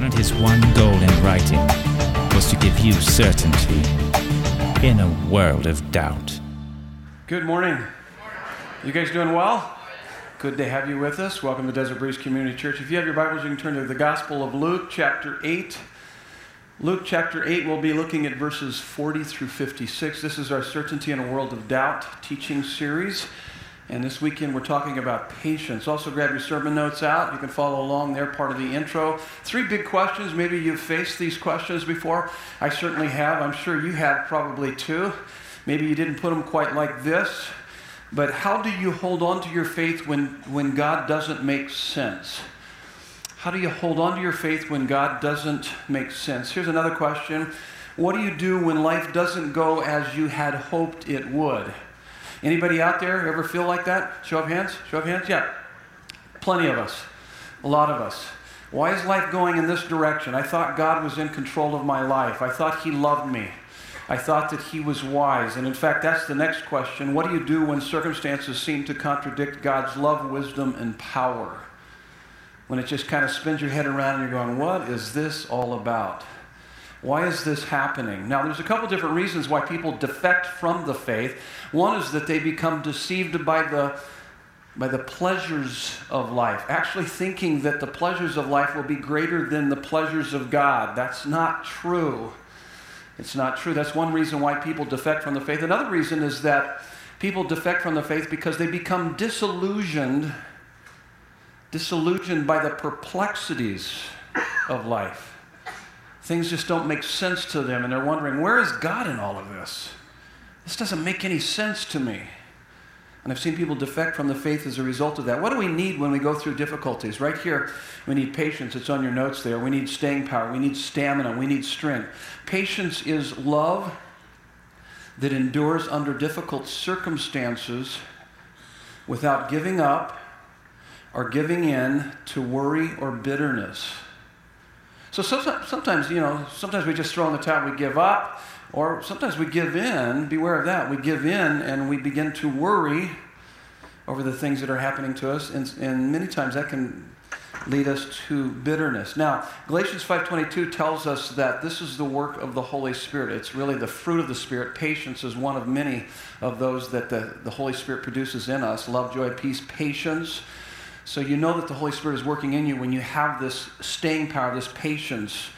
and his one goal in writing was to give you certainty in a world of doubt. Good morning. You guys doing well? Good to have you with us. Welcome to Desert Breeze Community Church. If you have your Bibles, you can turn to the Gospel of Luke, chapter 8. Luke chapter 8, we'll be looking at verses 40 through 56. This is our Certainty in a World of Doubt teaching series. And this weekend we're talking about patience. Also, grab your sermon notes out. You can follow along there, part of the intro. Three big questions. Maybe you've faced these questions before. I certainly have. I'm sure you have probably too. Maybe you didn't put them quite like this. But how do you hold on to your faith when, when God doesn't make sense? How do you hold on to your faith when God doesn't make sense? Here's another question What do you do when life doesn't go as you had hoped it would? Anybody out there ever feel like that? Show of hands? Show of hands? Yeah. Plenty of us. A lot of us. Why is life going in this direction? I thought God was in control of my life. I thought He loved me. I thought that He was wise. And in fact, that's the next question. What do you do when circumstances seem to contradict God's love, wisdom, and power? When it just kind of spins your head around and you're going, what is this all about? Why is this happening? Now, there's a couple different reasons why people defect from the faith. One is that they become deceived by the by the pleasures of life, actually thinking that the pleasures of life will be greater than the pleasures of God. That's not true. It's not true. That's one reason why people defect from the faith. Another reason is that people defect from the faith because they become disillusioned disillusioned by the perplexities of life. Things just don't make sense to them, and they're wondering, where is God in all of this? This doesn't make any sense to me. And I've seen people defect from the faith as a result of that. What do we need when we go through difficulties? Right here, we need patience. It's on your notes there. We need staying power. We need stamina. We need strength. Patience is love that endures under difficult circumstances without giving up or giving in to worry or bitterness. So sometimes, you know, sometimes we just throw in the towel, we give up, or sometimes we give in. Beware of that. We give in and we begin to worry over the things that are happening to us, and, and many times that can lead us to bitterness. Now, Galatians 5:22 tells us that this is the work of the Holy Spirit. It's really the fruit of the Spirit. Patience is one of many of those that the, the Holy Spirit produces in us. Love, joy, peace, patience. So you know that the Holy Spirit is working in you when you have this staying power, this patience.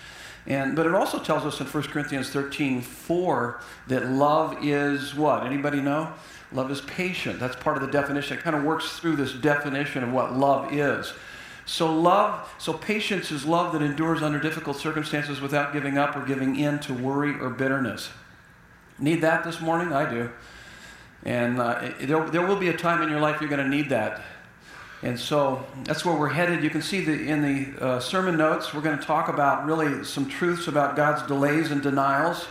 And, but it also tells us in 1 Corinthians 13, 4, that love is what? Anybody know? Love is patient. That's part of the definition. It kind of works through this definition of what love is. So love, so patience is love that endures under difficult circumstances without giving up or giving in to worry or bitterness. Need that this morning? I do. And uh, there, there will be a time in your life you're going to need that. And so that's where we're headed. You can see the, in the uh, sermon notes, we're going to talk about really some truths about God's delays and denials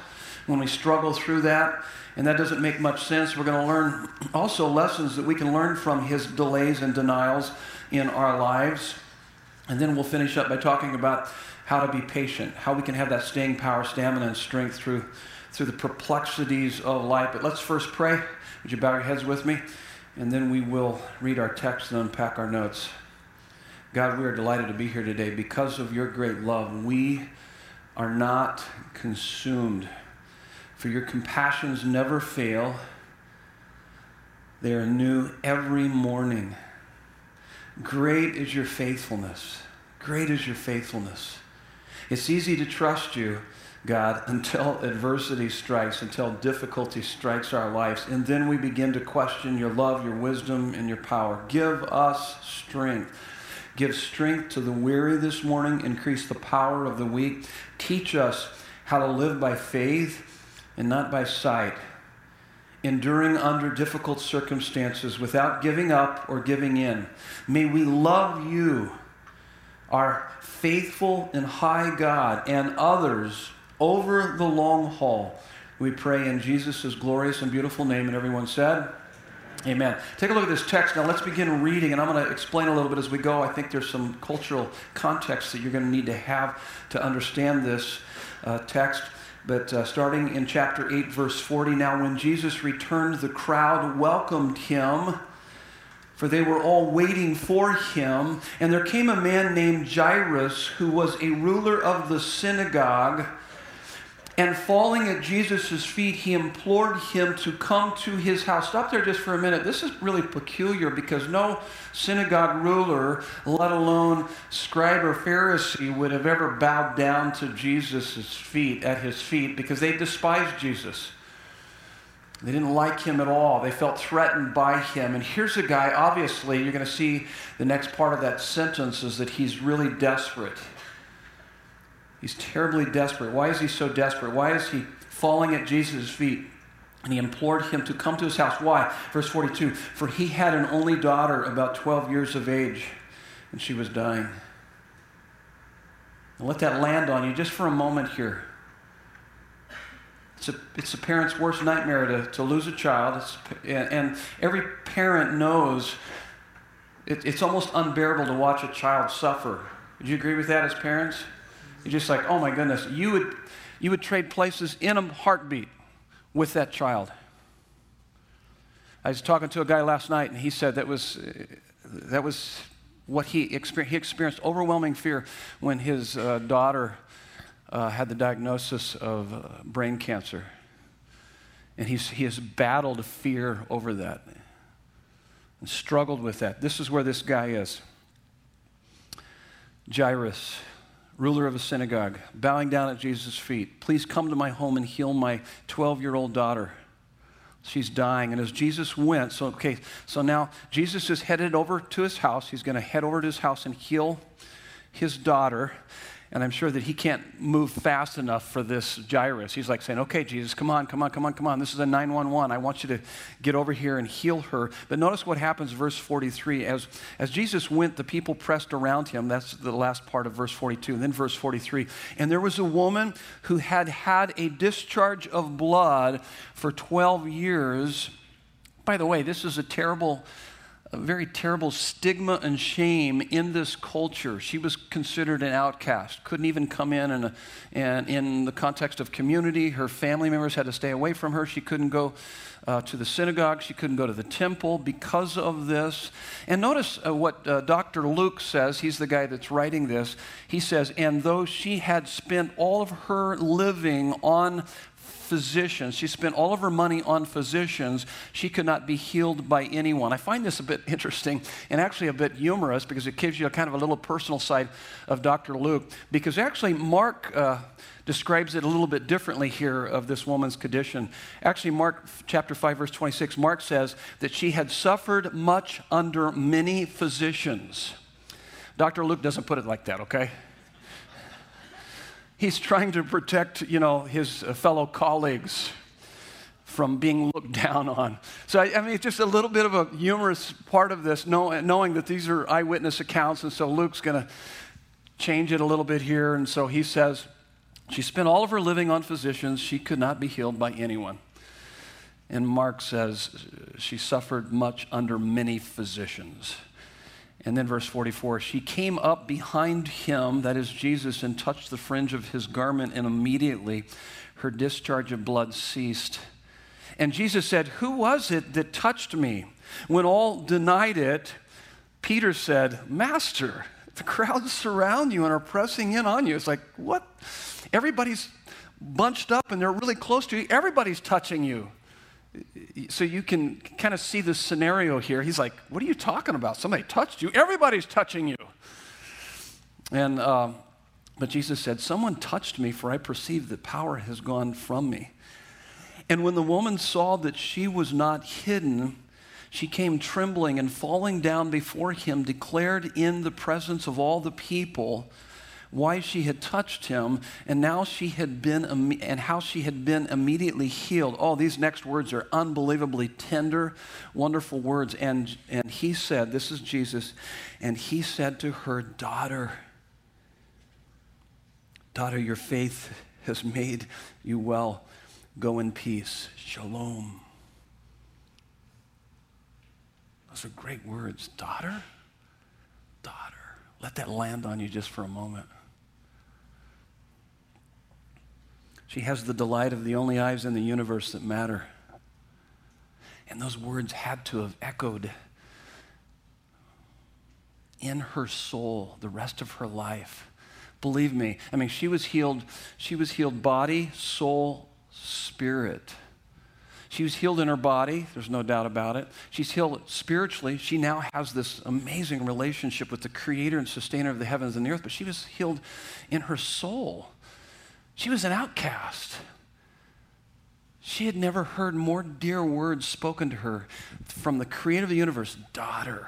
when we struggle through that. And that doesn't make much sense. We're going to learn also lessons that we can learn from his delays and denials in our lives. And then we'll finish up by talking about how to be patient, how we can have that staying power, stamina, and strength through, through the perplexities of life. But let's first pray. Would you bow your heads with me? And then we will read our text and unpack our notes. God, we are delighted to be here today. Because of your great love, we are not consumed. For your compassions never fail, they are new every morning. Great is your faithfulness. Great is your faithfulness. It's easy to trust you God, until adversity strikes, until difficulty strikes our lives. And then we begin to question your love, your wisdom, and your power. Give us strength. Give strength to the weary this morning. Increase the power of the weak. Teach us how to live by faith and not by sight. Enduring under difficult circumstances without giving up or giving in. May we love you, our faithful and high God, and others over the long haul. We pray in Jesus' glorious and beautiful name. And everyone said, Amen. Take a look at this text. Now let's begin reading, and I'm going to explain a little bit as we go. I think there's some cultural context that you're going to need to have to understand this uh, text. But uh, starting in chapter 8, verse 40, now when Jesus returned, the crowd welcomed him for they were all waiting for him. And there came a man named Jairus, who was a ruler of the synagogue. And falling at Jesus' feet, he implored him to come to his house. Stop there just for a minute. This is really peculiar because no synagogue ruler, let alone scribe or Pharisee, would have ever bowed down to Jesus' feet, at his feet, because they despised Jesus. They didn't like him at all. They felt threatened by him. And here's a guy, obviously, you're going to see the next part of that sentence is that he's really desperate. He's terribly desperate. Why is he so desperate? Why is he falling at Jesus' feet? And he implored him to come to his house. Why? Verse 42 For he had an only daughter about 12 years of age, and she was dying. And let that land on you just for a moment here. It's a, it's a parent's worst nightmare to, to lose a child. And every parent knows it, it's almost unbearable to watch a child suffer. Would you agree with that as parents? You're just like, oh my goodness, you would, you would trade places in a heartbeat with that child. I was talking to a guy last night, and he said that was, that was what he experienced. He experienced overwhelming fear when his uh, daughter uh, had the diagnosis of uh, brain cancer. And he's, he has battled fear over that and struggled with that. This is where this guy is Jairus, ruler of a synagogue, bowing down at Jesus' feet. Please come to my home and heal my 12 year old daughter. She's dying. And as Jesus went, so okay, so now Jesus is headed over to his house. He's going to head over to his house and heal his daughter. And I'm sure that he can't move fast enough for this Jairus. He's like saying, Okay, Jesus, come on, come on, come on, come on. This is a 911. I want you to get over here and heal her. But notice what happens, verse 43. As, as Jesus went, the people pressed around him. That's the last part of verse 42. And then verse 43. And there was a woman who had had a discharge of blood for 12 years. By the way, this is a terrible a very terrible stigma and shame in this culture. She was considered an outcast, couldn't even come in and, and in the context of community. Her family members had to stay away from her. She couldn't go uh, to the synagogue, she couldn't go to the temple because of this. And notice uh, what uh, Dr. Luke says. He's the guy that's writing this. He says, And though she had spent all of her living on physicians. She spent all of her money on physicians. She could not be healed by anyone. I find this a bit interesting and actually a bit humorous because it gives you a kind of a little personal side of Dr. Luke. Because actually, Mark. Uh, describes it a little bit differently here of this woman's condition. Actually, Mark chapter 5, verse 26, Mark says that she had suffered much under many physicians. Dr. Luke doesn't put it like that, okay? He's trying to protect, you know, his uh, fellow colleagues from being looked down on. So, I, I, mean, it's just a little bit of a humorous part of this, know, knowing that these are eyewitness accounts, and so Luke's going to change it a little bit here. And so he says, She spent all of her living on physicians. She could not be healed by anyone. And Mark says, She suffered much under many physicians. And then verse 44 she came up behind him, that is Jesus, and touched the fringe of his garment, and immediately her discharge of blood ceased. And Jesus said, Who was it that touched me? When all denied it, Peter said, Master, the crowds surround you and are pressing in on you. It's like, what? Everybody's bunched up and they're really close to you. Everybody's touching you so you can kind of see the scenario here. He's like, What are you talking about? Somebody touched you. Everybody's touching you. And, uh, but Jesus said, Someone touched me, for I perceive that power has gone from me. And when the woman saw that she was not hidden, she came trembling and falling down before him, declared in the presence of all the people why she had touched him and now she had been and how she had been immediately healed. Oh these next words are unbelievably tender wonderful words. And and he said this is jesus and he said to her daughter daughter your faith has made you well. Go in peace. Shalom. Those are great words. Daughter? Daughter. Let that land on you just for a moment She has the delight of the only eyes in the universe that matter. And those words had to have echoed in her soul the rest of her life. Believe me. I mean, she was healed. She was healed body, soul, spirit. She was healed in her body, there's no doubt about it. She's healed spiritually. She now has this amazing relationship with the creator and sustainer of the heavens and the earth, but she was healed in her soul. She was an outcast. She had never heard more dear words spoken to her from the creator of the universe, daughter.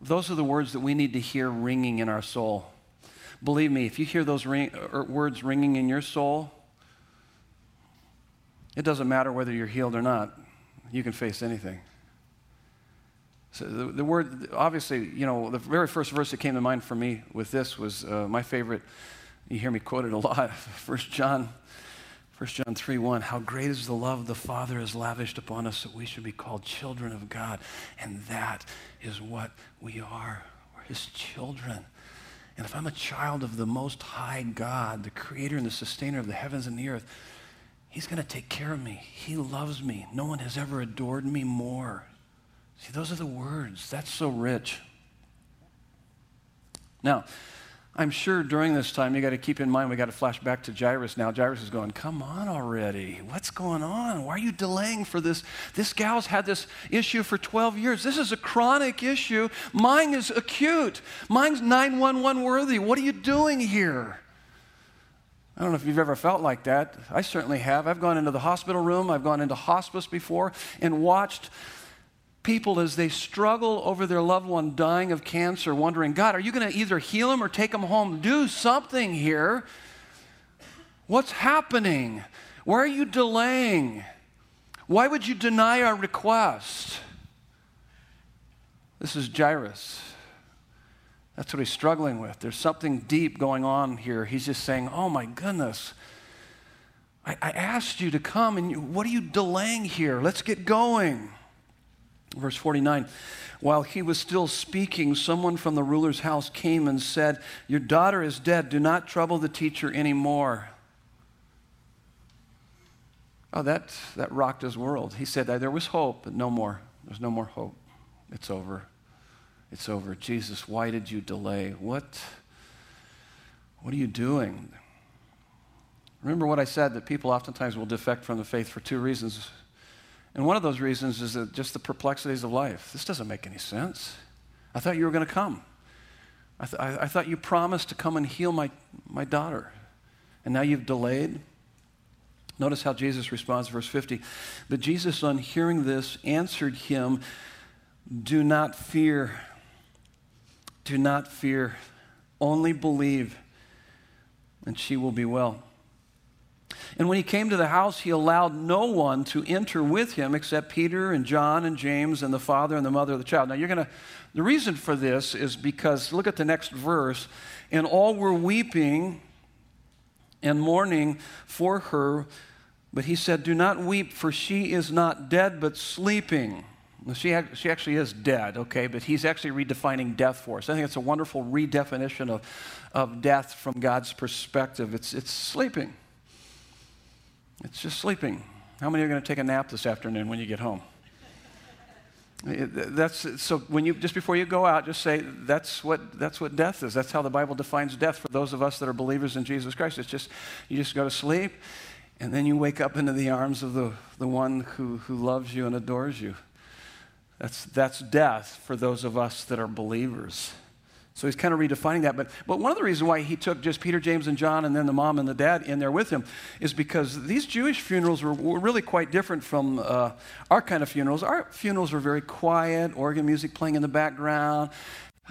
Those are the words that we need to hear ringing in our soul. Believe me, if you hear those ring, er, words ringing in your soul, it doesn't matter whether you're healed or not. You can face anything. So the, the, word, obviously, you know, the very first verse that came to mind for me with this was uh, my favorite. You hear me quote it a lot. First John, First John 3 1. How great is the love the Father has lavished upon us that we should be called children of God. And that is what we are. We're His children. And if I'm a child of the Most High God, the Creator and the Sustainer of the heavens and the earth, He's going to take care of me. He loves me. No one has ever adored me more. See, those are the words. That's so rich. Now, I'm sure during this time you got to keep in mind we got to flash back to Jairus now. Jairus is going, "Come on already. What's going on? Why are you delaying for this? This gal's had this issue for 12 years. This is a chronic issue. Mine is acute. Mine's 911 worthy. What are you doing here?" I don't know if you've ever felt like that. I certainly have. I've gone into the hospital room, I've gone into hospice before and watched people as they struggle over their loved one dying of cancer, wondering, God, are you going to either heal them or take them home? Do something here. What's happening? Why are you delaying? Why would you deny our request? This is Jairus. That's what he's struggling with. There's something deep going on here. He's just saying, Oh my goodness, I, I asked you to come, and you, what are you delaying here? Let's get going. Verse 49 While he was still speaking, someone from the ruler's house came and said, Your daughter is dead. Do not trouble the teacher anymore. Oh, that, that rocked his world. He said, There was hope, but no more. There's no more hope. It's over. It's over. Jesus, why did you delay? What, what are you doing? Remember what I said that people oftentimes will defect from the faith for two reasons. And one of those reasons is that just the perplexities of life. This doesn't make any sense. I thought you were going to come. I, th- I, I thought you promised to come and heal my, my daughter. And now you've delayed. Notice how Jesus responds, verse 50. But Jesus, on hearing this, answered him, Do not fear. Do not fear, only believe, and she will be well. And when he came to the house, he allowed no one to enter with him except Peter and John and James and the father and the mother of the child. Now, you're going to, the reason for this is because, look at the next verse. And all were weeping and mourning for her. But he said, Do not weep, for she is not dead, but sleeping. She, she actually is dead, okay, but he's actually redefining death for us. I think it's a wonderful redefinition of, of death from God's perspective. It's, it's sleeping, it's just sleeping. How many are going to take a nap this afternoon when you get home? That's so when you just before you go out, just say that's what that's what death is. That's how the Bible defines death for those of us that are believers in Jesus Christ. It's just you just go to sleep, and then you wake up into the arms of the, the one who, who loves you and adores you. That's, that's death for those of us that are believers. So he's kind of redefining that. But, but one of the reasons why he took just Peter, James, and John, and then the mom and the dad in there with him is because these Jewish funerals were, were really quite different from uh, our kind of funerals. Our funerals were very quiet, organ music playing in the background,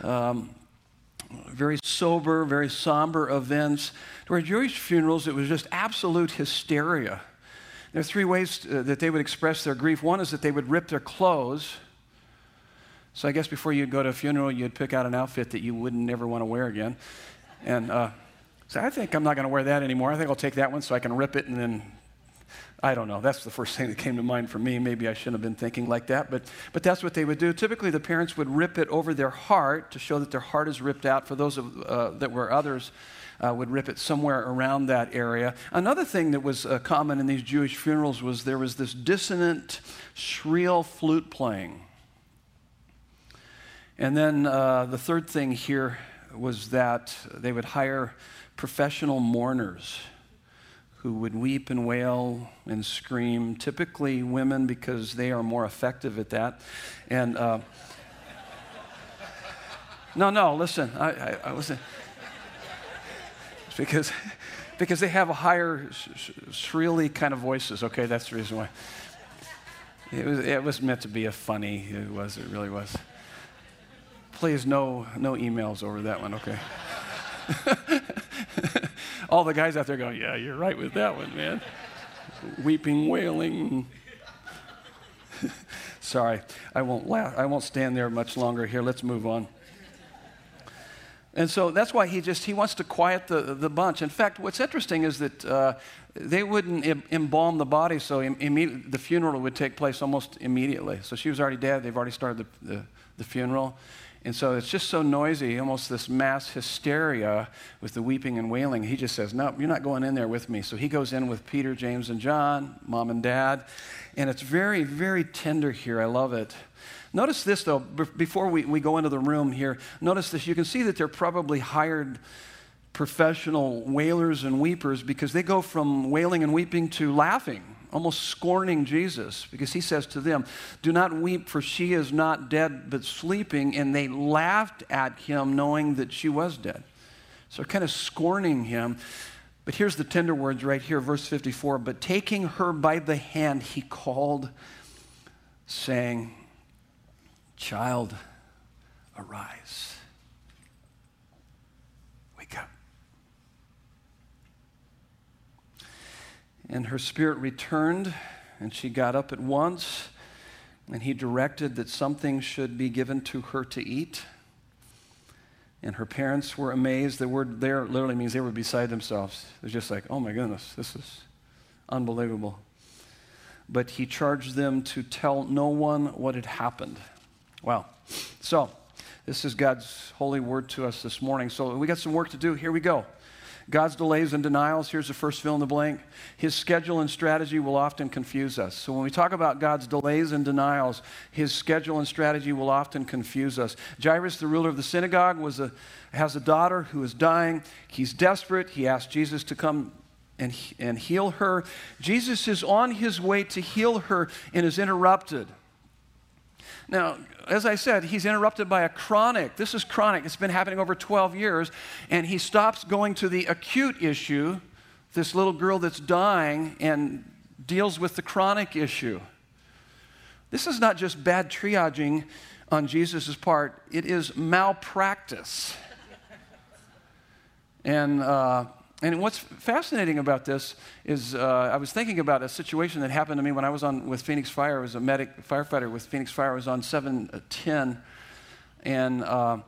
um, very sober, very somber events. Where Jewish funerals, it was just absolute hysteria. There are three ways uh, that they would express their grief. One is that they would rip their clothes so I guess before you'd go to a funeral, you'd pick out an outfit that you wouldn't never want to wear again. And uh, so I think I'm not going to wear that anymore. I think I'll take that one so I can rip it and then I don't know. That's the first thing that came to mind for me. Maybe I shouldn't have been thinking like that, but, but that's what they would do. Typically, the parents would rip it over their heart to show that their heart is ripped out. For those of, uh, that were others, uh, would rip it somewhere around that area. Another thing that was uh, common in these Jewish funerals was there was this dissonant, shrill flute playing. And then uh, the third thing here was that they would hire professional mourners who would weep and wail and scream, typically women because they are more effective at that. And uh, no, no, listen, I, I, I listen. It's because, because they have a higher, shrilly kind of voices. Okay, that's the reason why. It was, it was meant to be a funny. It was. It really was. Please, no, no emails over that one. Okay. All the guys out there go, yeah, you're right with that one, man. Weeping, wailing. Sorry, I won't laugh. I won't stand there much longer here. Let's move on. And so that's why he just he wants to quiet the, the bunch. In fact, what's interesting is that uh, they wouldn't embalm the body, so Im- the funeral would take place almost immediately. So she was already dead. They've already started the, the, the funeral. And so it's just so noisy, almost this mass hysteria with the weeping and wailing. He just says, No, you're not going in there with me. So he goes in with Peter, James, and John, mom and dad. And it's very, very tender here. I love it. Notice this, though, before we, we go into the room here. Notice this. You can see that they're probably hired professional wailers and weepers because they go from wailing and weeping to laughing, almost scorning Jesus, because he says to them, Do not weep, for she is not dead but sleeping. And they laughed at him, knowing that she was dead. So kind of scorning him. But here's the tender words right here, verse 54. But taking her by the hand, he called, saying, Child, arise. Wake up. And her spirit returned, and she got up at once, and he directed that something should be given to her to eat. And her parents were amazed. The word there literally means they were beside themselves. They're just like, oh my goodness, this is unbelievable. But he charged them to tell no one what had happened. Well, so this is God's holy word to us this morning. So we got some work to do. Here we go. God's delays and denials, here's the first fill in the blank. His schedule and strategy will often confuse us. So when we talk about God's delays and denials, his schedule and strategy will often confuse us. Jairus, the ruler of the synagogue, was a, has a daughter who is dying. He's desperate. He asks Jesus to come and, and heal her. Jesus is on his way to heal her and is interrupted. Now, as I said, he's interrupted by a chronic. This is chronic. It's been happening over 12 years. And he stops going to the acute issue, this little girl that's dying, and deals with the chronic issue. This is not just bad triaging on Jesus' part, it is malpractice. and uh, and what's fascinating about this is uh, I was thinking about a situation that happened to me when I was on with Phoenix Fire. I was a medic firefighter with Phoenix Fire. I was on 710, and uh,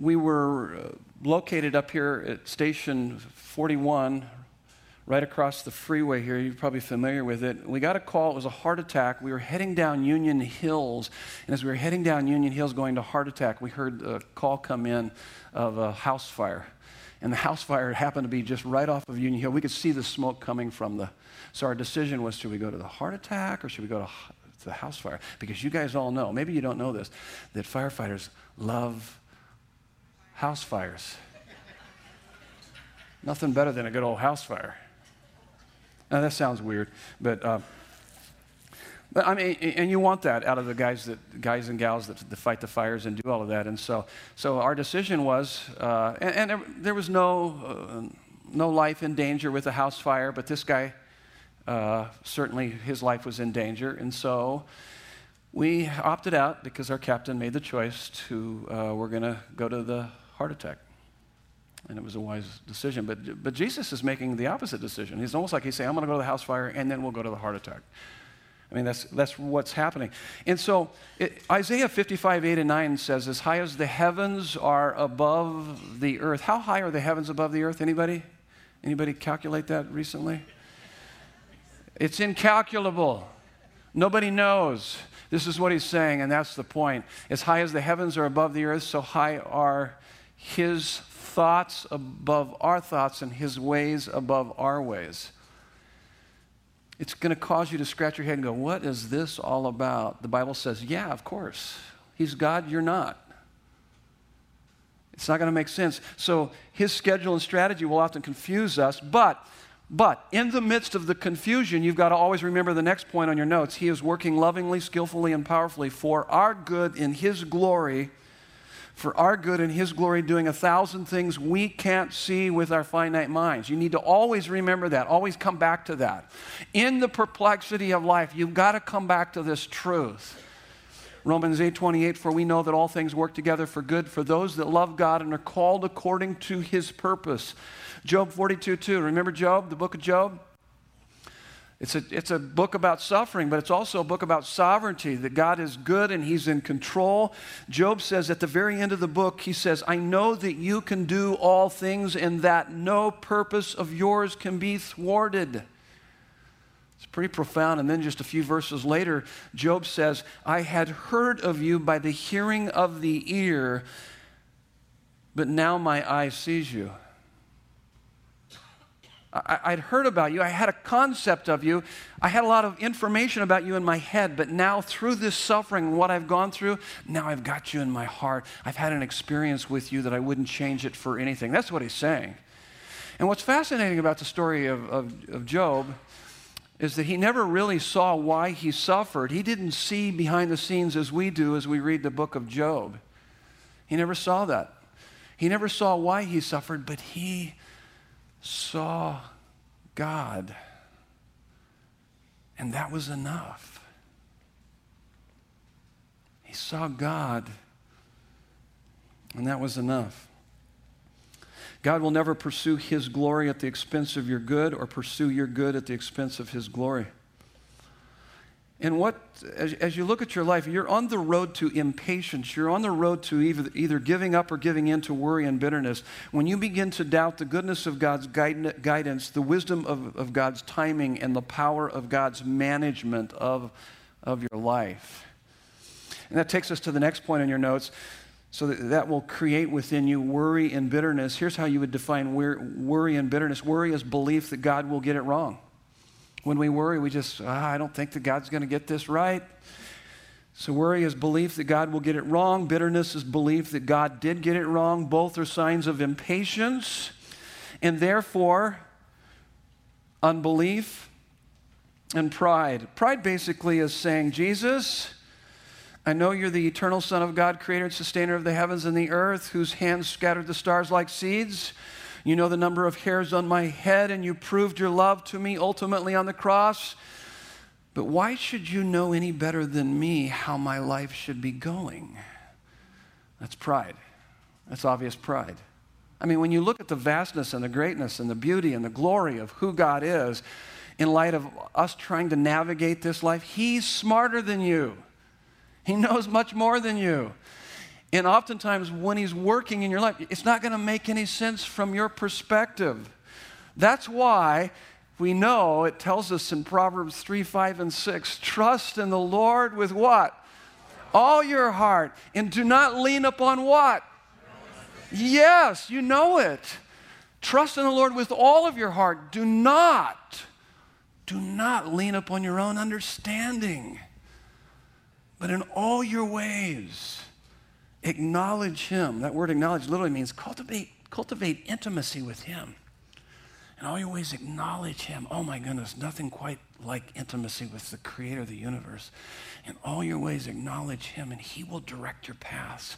we were uh, located up here at Station 41, right across the freeway here. You're probably familiar with it. We got a call. It was a heart attack. We were heading down Union Hills, and as we were heading down Union Hills going to heart attack, we heard a call come in of a house fire and the house fire happened to be just right off of Union Hill. We could see the smoke coming from the. So our decision was: should we go to the heart attack or should we go to, the house fire? Because you guys all know, maybe you don't know this, that firefighters love house fires. Nothing better than a good old house fire. Now that sounds weird, but. Uh, but I mean, and you want that out of the guys that guys and gals that, that fight the fires and do all of that. And so, so our decision was, uh, and, and there, there, was no uh, no life in danger with a house fire, but this guy uh, certainly his life was in danger, and so we opted out because our captain made the choice to uh, we're going to go to the heart attack. And it was a wise decision. But, but Jesus is making the opposite decision. He's almost like he's saying, I'm going to go to the house fire and then we'll go to the heart attack. I mean, that's, that's what's happening. And so it, Isaiah 55, 8 and 9 says, As high as the heavens are above the earth. How high are the heavens above the earth? Anybody? Anybody calculate that recently? It's incalculable. Nobody knows. This is what he's saying, and that's the point. As high as the heavens are above the earth, so high are his thoughts above our thoughts and his ways above our ways it's going to cause you to scratch your head and go, What is this all about? The Bible says, Yeah, of course. He's God, you're not. It's not going to make sense. So his schedule and strategy will often confuse us, but but in the midst of the confusion, you've got to always remember the next point on your notes. He is working lovingly, skillfully, and powerfully for our good in His glory, for our good and His glory, doing a thousand things we can't see with our finite minds. You need to always remember that, always come back to that. In the perplexity of life, you've got to come back to this truth. Romans 8:28 for we know that all things work together for good for those that love God and are called according to his purpose. Job 42 2. Remember Job, the book of Job? It's a, it's a book about suffering, but it's also a book about sovereignty, that God is good and He's in control. Job says at the very end of the book, he says, I know that you can do all things and that no purpose of yours can be thwarted. It's pretty profound. And then just a few verses later, Job says, I had heard of you by the hearing of the ear, but now my eye sees you. I, would heard about you. I had a concept of you. I had a lot of information about you in my head, but now through this suffering and what I've gone through, now I've got you in my heart. I've had an experience with you that I wouldn't change it for anything. That's what he's saying. And what's fascinating about the story of, of, of Job is that he never really saw why he suffered. He didn't see behind the scenes as we do as we read the book of Job. He never saw that. He never saw why he suffered, but he saw God. And that was enough. He saw God, and that was enough. God will never pursue his glory at the expense of your good or pursue your good at the expense of his glory. And what, as, as, you look at your life, you're on the road to impatience. You're on the road to either, either giving up or giving in to worry and bitterness. When you begin to doubt the goodness of God's guidance, the wisdom of, of God's timing, and the power of God's management of, of your life. And that takes us to the next point in your notes so that, that will create within you worry and bitterness. Here's how you would define worry and bitterness worry is belief that God will get it wrong. When we worry, we just, ah, I don't think that God's going to get this right. So, worry is belief that God will get it wrong. Bitterness is belief that God did get it wrong. Both are signs of impatience. And therefore, unbelief and pride. Pride basically is saying, Jesus, I know you're the eternal Son of God, creator and sustainer of the heavens and the earth, whose hands scattered the stars like seeds. You know the number of hairs on my head, and you proved your love to me ultimately on the cross. But why should you know any better than me how my life should be going? That's pride. That's obvious pride. I mean, when you look at the vastness and the greatness and the beauty and the glory of who God is, in light of us trying to navigate this life, He's smarter than you. He knows much more than you. And oftentimes, when He's working in your life, it's not going to make any sense from your perspective. That's why we know it tells us in Proverbs 3, 5, and 6 trust in the Lord with what? All your heart. And do not lean upon what? Yes, you know it. Trust in the Lord with all of your heart. Do not, do not lean upon your own understanding. But in all your ways, acknowledge Him. That word acknowledge literally means cultivate, cultivate intimacy with Him. In all your ways, acknowledge Him. Oh my goodness, nothing quite like intimacy with the Creator of the universe. In all your ways, acknowledge Him, and He will direct your paths.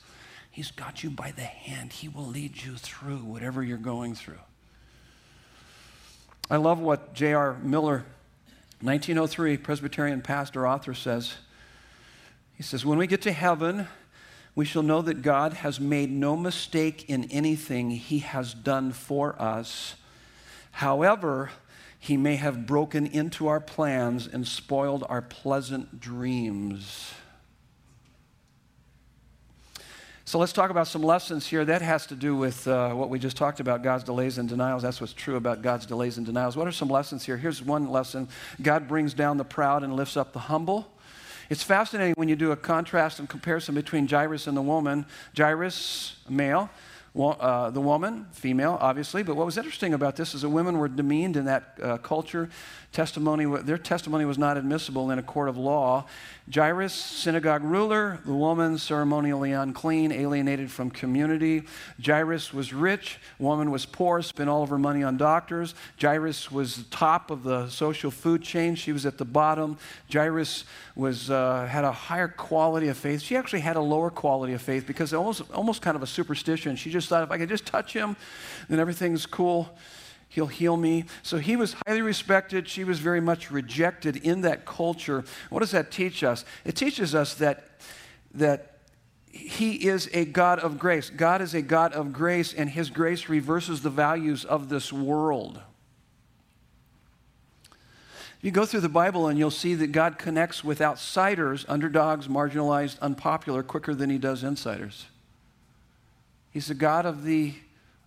He's got you by the hand. He will lead you through whatever you're going through. I love what J.R. Miller, 1903 Presbyterian pastor, author, says. He says, When we get to heaven, we shall know that God has made no mistake in anything he has done for us. However, he may have broken into our plans and spoiled our pleasant dreams. So let's talk about some lessons here. That has to do with uh, what we just talked about God's delays and denials. That's what's true about God's delays and denials. What are some lessons here? Here's one lesson God brings down the proud and lifts up the humble. It's fascinating when you do a contrast and comparison between Jairus and the woman. Jairus, male, uh, the woman, female, obviously. But what was interesting about this is that women were demeaned in that uh, culture. Testimony, their testimony was not admissible in a court of law. Jairus, synagogue ruler, the woman ceremonially unclean, alienated from community. Jairus was rich, woman was poor, spent all of her money on doctors. Jairus was the top of the social food chain. She was at the bottom. Jairus was, uh, had a higher quality of faith. She actually had a lower quality of faith because almost, almost kind of a superstition. She just thought if I could just touch him, then everything's cool. He'll heal me. So he was highly respected. She was very much rejected in that culture. What does that teach us? It teaches us that, that he is a God of grace. God is a God of grace, and his grace reverses the values of this world. You go through the Bible and you'll see that God connects with outsiders, underdogs, marginalized, unpopular, quicker than he does insiders. He's the God of the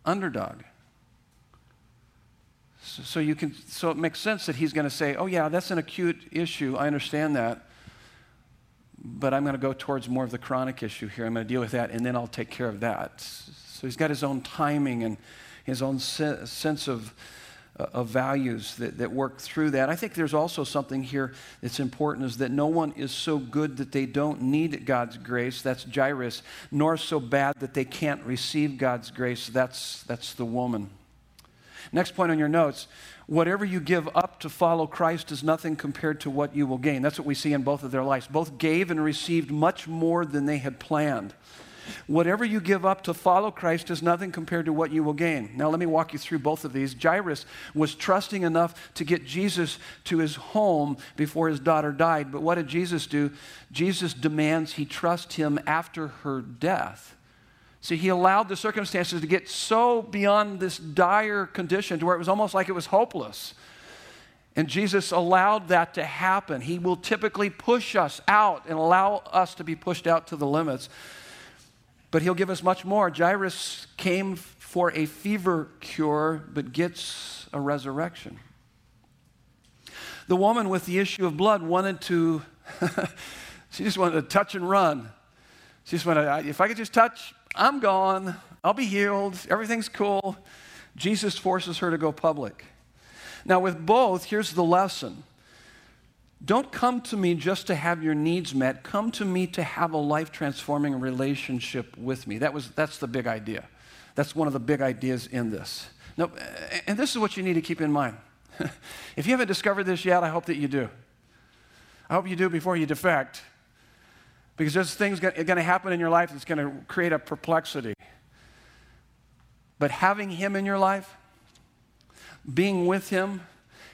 underdog. So, so you can, so it makes sense that he's going to say, "Oh yeah, that's an acute issue. I understand that, but I'm going to go towards more of the chronic issue here. I'm going to deal with that, and then I'll take care of that." So he's got his own timing and his own se- sense of of values that, that work through that. I think there's also something here that's important is that no one is so good that they don't need God's grace. That's Jairus, nor so bad that they can't receive God's grace. That's, that's the woman. Next point on your notes whatever you give up to follow Christ is nothing compared to what you will gain. That's what we see in both of their lives. Both gave and received much more than they had planned. Whatever you give up to follow Christ is nothing compared to what you will gain. Now, let me walk you through both of these. Jairus was trusting enough to get Jesus to his home before his daughter died. But what did Jesus do? Jesus demands he trust him after her death. See, he allowed the circumstances to get so beyond this dire condition to where it was almost like it was hopeless. And Jesus allowed that to happen. He will typically push us out and allow us to be pushed out to the limits but he'll give us much more. Jairus came for a fever cure, but gets a resurrection. The woman with the issue of blood wanted to, she just wanted to touch and run. She just wanted, if I could just touch, I'm gone. I'll be healed. Everything's cool. Jesus forces her to go public. Now, with both, here's the lesson don't come to me just to have your needs met. Come to me to have a life transforming relationship with me. That was, that's the big idea. That's one of the big ideas in this. Now, and this is what you need to keep in mind. if you haven't discovered this yet, I hope that you do. I hope you do before you defect. Because there's things going to happen in your life that's going to create a perplexity. But having Him in your life, being with Him,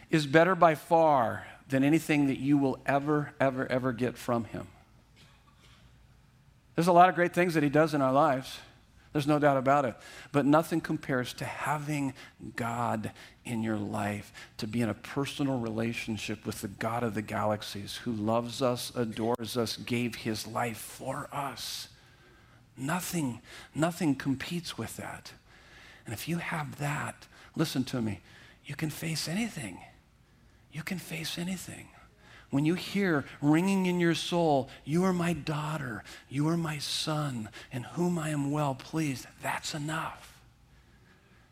is better by far than anything that you will ever, ever, ever get from Him. There's a lot of great things that He does in our lives. There's no doubt about it. But nothing compares to having God in your life, to be in a personal relationship with the God of the galaxies who loves us, adores us, gave his life for us. Nothing, nothing competes with that. And if you have that, listen to me, you can face anything you can face anything. When you hear ringing in your soul, You are my daughter, you are my son, in whom I am well pleased, that's enough.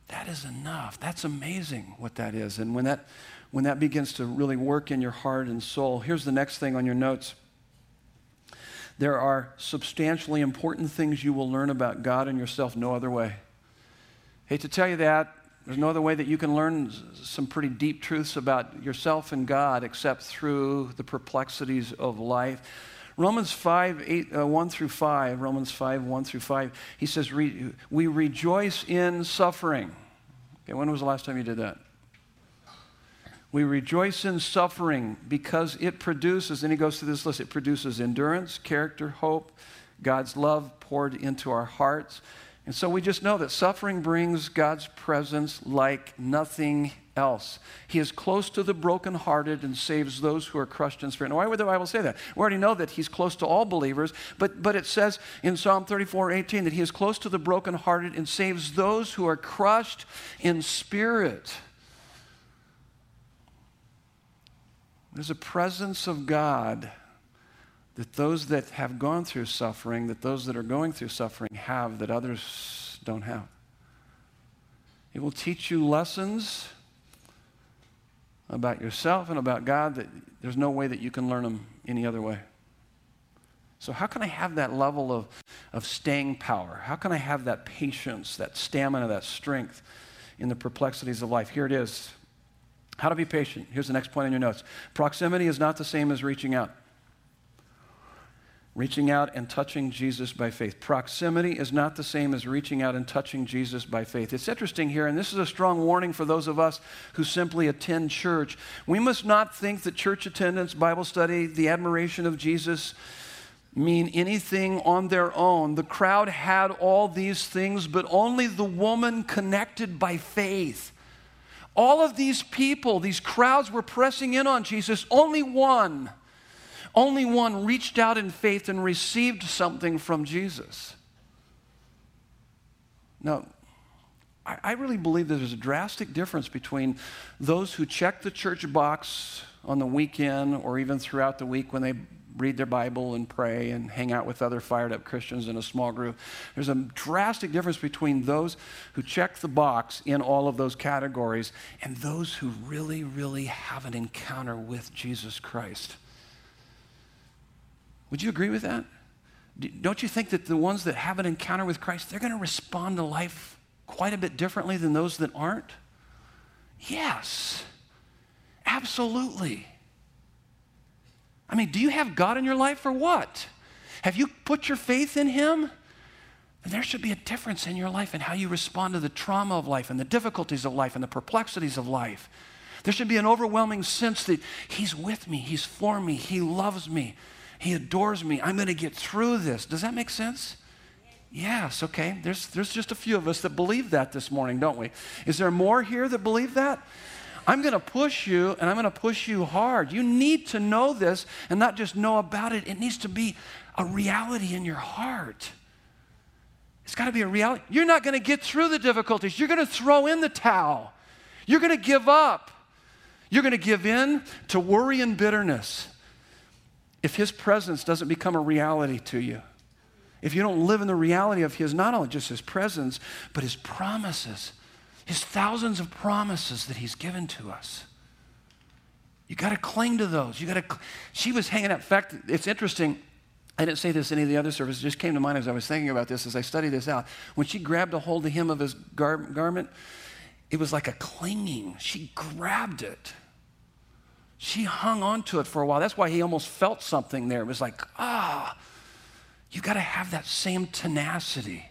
That is enough. That's amazing what that is. And when that, when that begins to really work in your heart and soul, here's the next thing on your notes. There are substantially important things you will learn about God and yourself no other way. Hate to tell you that, there's no other way that you can learn some pretty deep truths about yourself and God except through the perplexities of life. Romans 5, 8, uh, 1 through 5, Romans 5, 1 through 5, he says, re- We rejoice in suffering. Okay, when was the last time you did that? We rejoice in suffering because it produces, and he goes through this list, it produces endurance, character, hope, God's love poured into our hearts. And so we just know that suffering brings God's presence like nothing else. He is close to the brokenhearted and saves those who are crushed in spirit. Now, why would the Bible say that? We already know that He's close to all believers, but, but it says in Psalm 34 18 that He is close to the brokenhearted and saves those who are crushed in spirit. There's a presence of God that those that have gone through suffering, that those that are going through suffering have, that others don't have. It will teach you lessons about yourself and about God that there's no way that you can learn them any other way. So, how can I have that level of, of staying power? How can I have that patience, that stamina, that strength in the perplexities of life? Here it is. How to be patient. Here's the next point in your notes. Proximity is not the same as reaching out. Reaching out and touching Jesus by faith. Proximity is not the same as reaching out and touching Jesus by faith. It's interesting here, and this is a strong warning for those of us who simply attend church. We must not think that church attendance, Bible study, the admiration of Jesus, mean anything on their own. The crowd had all these things, but only the woman connected by faith. All of these people, these crowds were pressing in on Jesus. Only one, only one reached out in faith and received something from Jesus. Now, I, really believe there's a drastic difference between those who check the church box on the weekend or even throughout the week when they read their Bible and pray and hang out with other fired up Christians in a small group. There's a drastic difference between those who check the box in all of those categories and those who really, really have an encounter with Jesus Christ. Would you agree with that? Don't you think that the ones that have an encounter with Christ, they're going to respond to life quite a bit differently than those that aren't? Yes, absolutely. I mean, do you have God in your life or what? Have you put your faith in Him? And there should be a difference in your life and how you respond to the trauma of life and the difficulties of life and the perplexities of life. There should be an overwhelming sense that He's with me, He's for me, He loves me, He adores me. I'm going to get through this. Does that make sense? Yes, okay. There's, there's just a few of us that believe that this morning, don't we? Is there more here that believe that? I'm going to push you and I'm going to push you hard. You need to know this and not just know about it, it needs to be a reality in your heart. It's got to be a reality. You're not going to get through the difficulties. You're going to throw in the towel. You're going to give up. You're going to give in to worry and bitterness if His presence doesn't become a reality to you. If you don't live in the reality of His, not only just His presence, but His promises his thousands of promises that he's given to us. You got to cling to those. You got to. She was hanging out. In fact, it's interesting. I didn't say this in any of the other services. It just came to mind as I was thinking about this as I studied this out. When she grabbed a hold of him of his gar- garment, it was like a clinging. She grabbed it. She hung on to it for a while. That's why he almost felt something there. It was like, ah, you got to have that same tenacity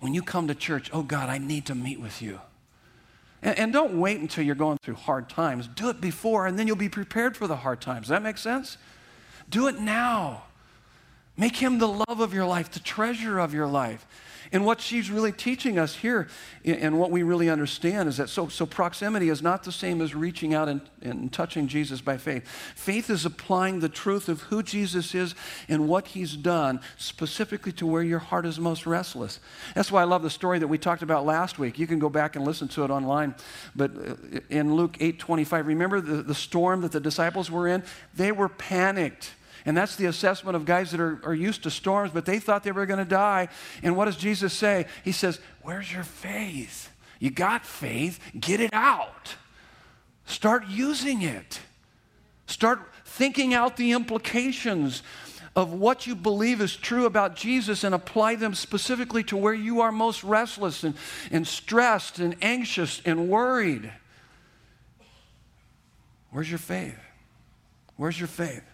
when you come to church. Oh, God, I need to meet with you. And, and don't wait until you're going through hard times. Do it before, and then you'll be prepared for the hard times. Does that make sense? Do it now. Make him the love of your life, the treasure of your life. And what she's really teaching us here, and what we really understand, is that so, so proximity is not the same as reaching out and, and touching Jesus by faith. Faith is applying the truth of who Jesus is and what he's done specifically to where your heart is most restless. That's why I love the story that we talked about last week. You can go back and listen to it online. But uh, in Luke 8 25, remember the, the storm that the disciples were in? They were panicked. And that's the assessment of guys that are, are used to storms, but they thought they were going to die. And what does Jesus say? He says, Where's your faith? You got faith, get it out. Start using it. Start thinking out the implications of what you believe is true about Jesus and apply them specifically to where you are most restless and, and stressed and anxious and worried. Where's your faith? Where's your faith?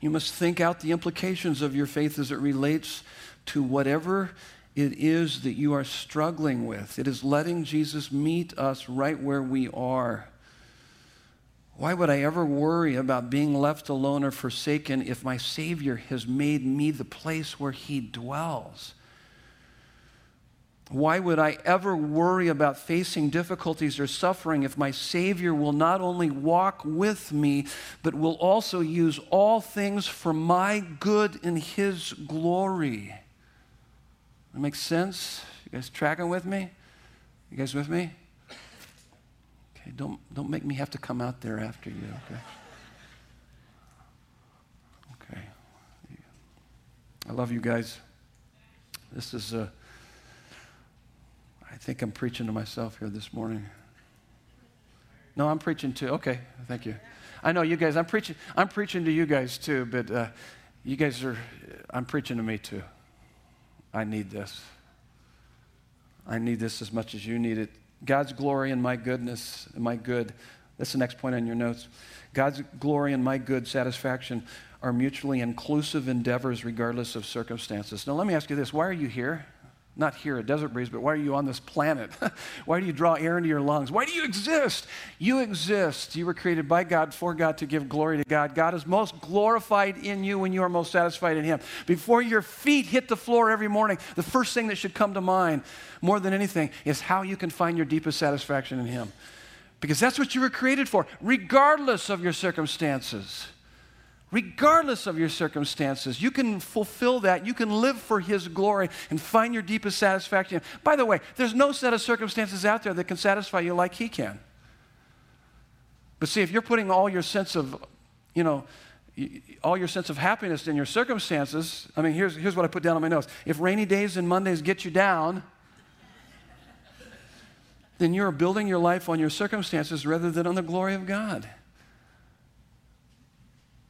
You must think out the implications of your faith as it relates to whatever it is that you are struggling with. It is letting Jesus meet us right where we are. Why would I ever worry about being left alone or forsaken if my Savior has made me the place where He dwells? Why would I ever worry about facing difficulties or suffering if my Savior will not only walk with me, but will also use all things for my good in His glory? That makes sense? You guys tracking with me? You guys with me? Okay, don't, don't make me have to come out there after you, okay? Okay. I love you guys. This is a I think I'm preaching to myself here this morning. No, I'm preaching to. Okay, thank you. I know you guys. I'm preaching. I'm preaching to you guys too, but uh, you guys are. I'm preaching to me too. I need this. I need this as much as you need it. God's glory and my goodness and my good. That's the next point on your notes. God's glory and my good satisfaction are mutually inclusive endeavors regardless of circumstances. Now, let me ask you this why are you here? Not here at Desert Breeze, but why are you on this planet? why do you draw air into your lungs? Why do you exist? You exist. You were created by God, for God, to give glory to God. God is most glorified in you when you are most satisfied in Him. Before your feet hit the floor every morning, the first thing that should come to mind, more than anything, is how you can find your deepest satisfaction in Him. Because that's what you were created for, regardless of your circumstances regardless of your circumstances. You can fulfill that. You can live for His glory and find your deepest satisfaction. By the way, there's no set of circumstances out there that can satisfy you like He can. But see, if you're putting all your sense of, you know, all your sense of happiness in your circumstances, I mean, here's, here's what I put down on my notes. If rainy days and Mondays get you down, then you're building your life on your circumstances rather than on the glory of God.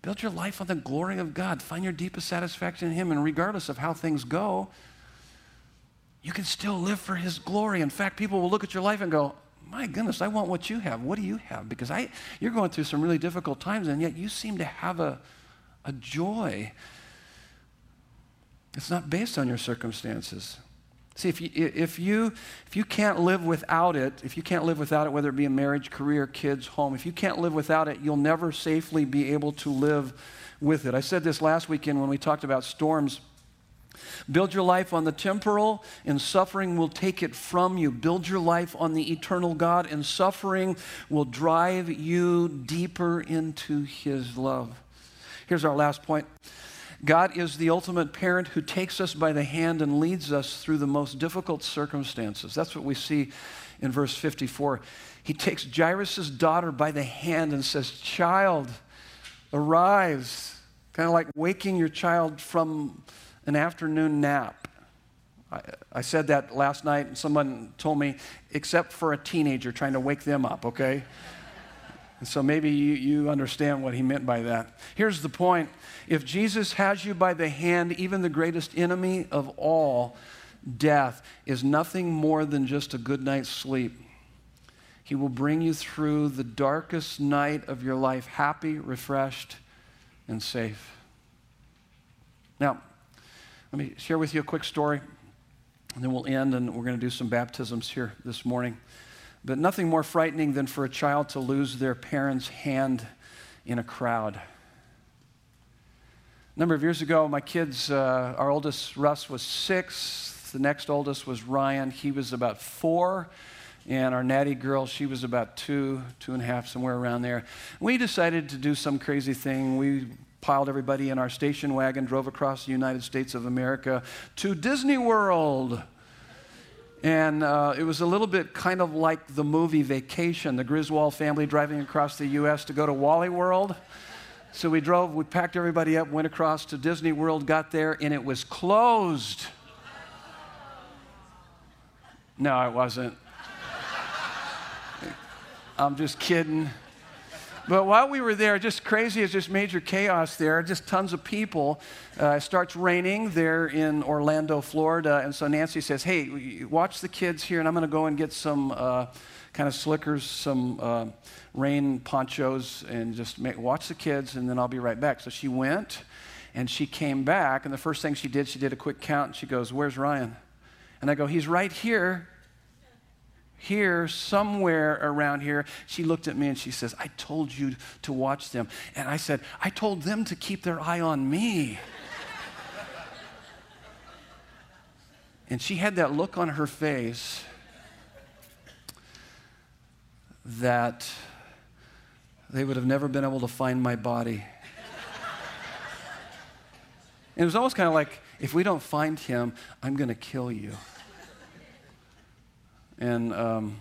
Build your life on the glory of God. Find your deepest satisfaction in Him. And regardless of how things go, you can still live for His glory. In fact, people will look at your life and go, my goodness, I want what you have. What do you have? Because I, you're going through some really difficult times, and yet you seem to have a, a joy. It's not based on your circumstances. See, if you, if, you, if you can't live without it, if you can't live without it, whether it be a marriage, career, kids, home, if you can't live without it, you'll never safely be able to live with it. I said this last weekend when we talked about storms. Build your life on the temporal, and suffering will take it from you. Build your life on the eternal God, and suffering will drive you deeper into His love. Here's our last point God is the ultimate parent who takes us by the hand and leads us through the most difficult circumstances. That's what we see in verse 54. He takes Jairus' daughter by the hand and says, Child, arise. Kind of like waking your child from an afternoon nap. I, I said that last night, and someone told me, except for a teenager trying to wake them up, okay? And so maybe you, you understand what he meant by that. Here's the point if Jesus has you by the hand, even the greatest enemy of all, death, is nothing more than just a good night's sleep. He will bring you through the darkest night of your life happy, refreshed, and safe. Now, let me share with you a quick story, and then we'll end, and we're going to do some baptisms here this morning. But nothing more frightening than for a child to lose their parent's hand in a crowd. A number of years ago, my kids, uh, our oldest, Russ, was six. The next oldest was Ryan. He was about four. And our natty girl, she was about two, two and a half, somewhere around there. We decided to do some crazy thing. We piled everybody in our station wagon, drove across the United States of America to Disney World. And uh, it was a little bit kind of like the movie Vacation, the Griswold family driving across the U.S. to go to Wally World. So we drove, we packed everybody up, went across to Disney World, got there, and it was closed. No, it wasn't. I'm just kidding. But while we were there, just crazy as just major chaos there, just tons of people. Uh, it starts raining there in Orlando, Florida. And so Nancy says, Hey, watch the kids here, and I'm going to go and get some uh, kind of slickers, some uh, rain ponchos, and just make, watch the kids, and then I'll be right back. So she went, and she came back. And the first thing she did, she did a quick count, and she goes, Where's Ryan? And I go, He's right here here, somewhere around here. She looked at me and she says, I told you to watch them. And I said, I told them to keep their eye on me. and she had that look on her face that they would have never been able to find my body. and it was almost kind of like, if we don't find him, I'm going to kill you. And, um,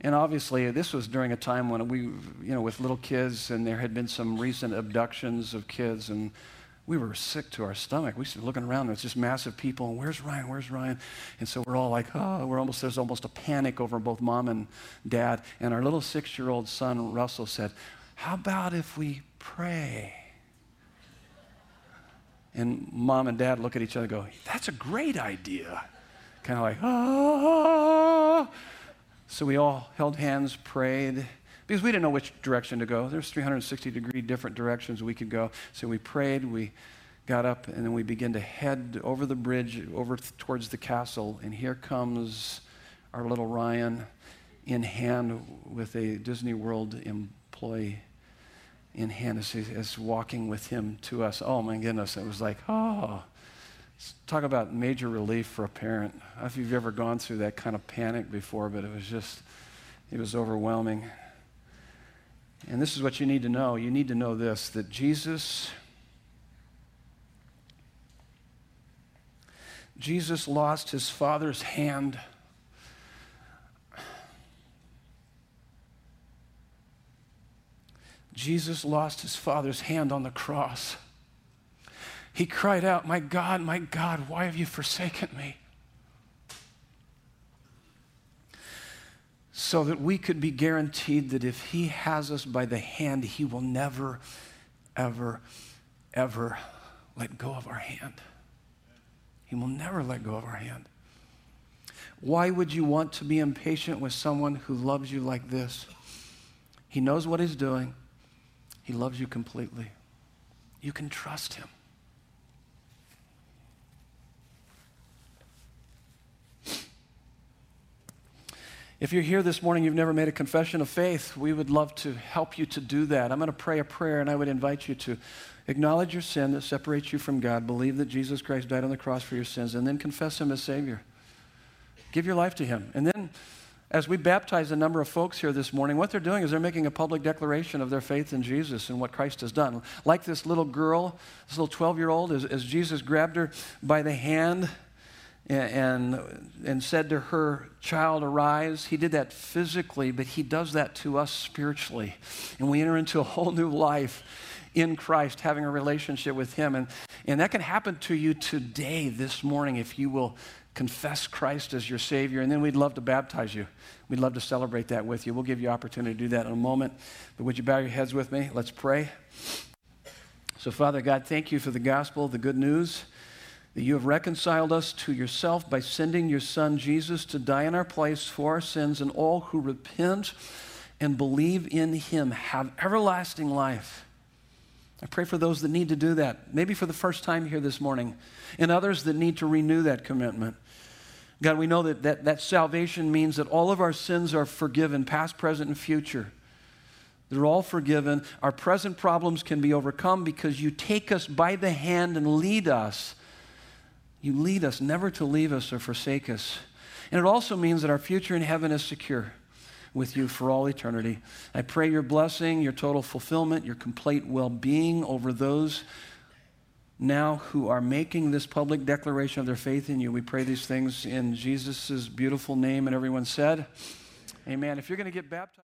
and obviously, this was during a time when we, you know, with little kids, and there had been some recent abductions of kids, and we were sick to our stomach. We were looking around, there's just massive people, and where's Ryan? Where's Ryan? And so we're all like, oh, we're almost, there's almost a panic over both mom and dad. And our little six year old son, Russell, said, How about if we pray? And mom and dad look at each other and go, That's a great idea. Kind of like, ah. So we all held hands, prayed, because we didn't know which direction to go. There's 360 degree different directions we could go. So we prayed, we got up, and then we began to head over the bridge, over th- towards the castle. And here comes our little Ryan in hand with a Disney World employee in hand as, as walking with him to us. Oh my goodness, it was like, oh. Talk about major relief for a parent. I don't know if you've ever gone through that kind of panic before, but it was just, it was overwhelming. And this is what you need to know. You need to know this that Jesus Jesus lost his father's hand Jesus lost his father's hand on the cross. He cried out, My God, my God, why have you forsaken me? so that we could be guaranteed that if He has us by the hand, He will never, ever, ever let go of our hand. He will never let go of our hand. Why would you want to be impatient with someone who loves you like this? He knows what He's doing, He loves you completely. You can trust Him. If you're here this morning, you've never made a confession of faith, we would love to help you to do that. I'm going to pray a prayer, and I would invite you to acknowledge your sin that separates you from God, believe that Jesus Christ died on the cross for your sins, and then confess Him as Savior. Give your life to Him. And then, as we baptize a number of folks here this morning, what they're doing is they're making a public declaration of their faith in Jesus and what Christ has done. Like this little girl, this little 12 year old, as, as Jesus grabbed her by the hand and, and said to her, Child, arise. He did that physically, but he does that to us spiritually. And we enter into a whole new life in Christ, having a relationship with him. And, and that can happen to you today, this morning, if you will confess Christ as your Savior. And then we'd love to baptize you. We'd love to celebrate that with you. We'll give you opportunity to do that in a moment. But would you bow your heads with me? Let's pray. So, Father God, thank you for the gospel, the good news that you have reconciled us to yourself by sending your Son Jesus to die in our place for our sins, and all who repent and believe in him have everlasting life. I pray for those that need to do that, maybe for the first time here this morning, and others that need to renew that commitment. God, we know that, that, that salvation means that all of our sins are forgiven, past, present, and future. They're all forgiven. Our present problems can be overcome because you take us by the hand and lead us you lead us never to leave us or forsake us. And it also means that our future in heaven is secure with you for all eternity. I pray your blessing, your total fulfillment, your complete well being over those now who are making this public declaration of their faith in you. We pray these things in Jesus' beautiful name. And everyone said, Amen. If you're going to get baptized,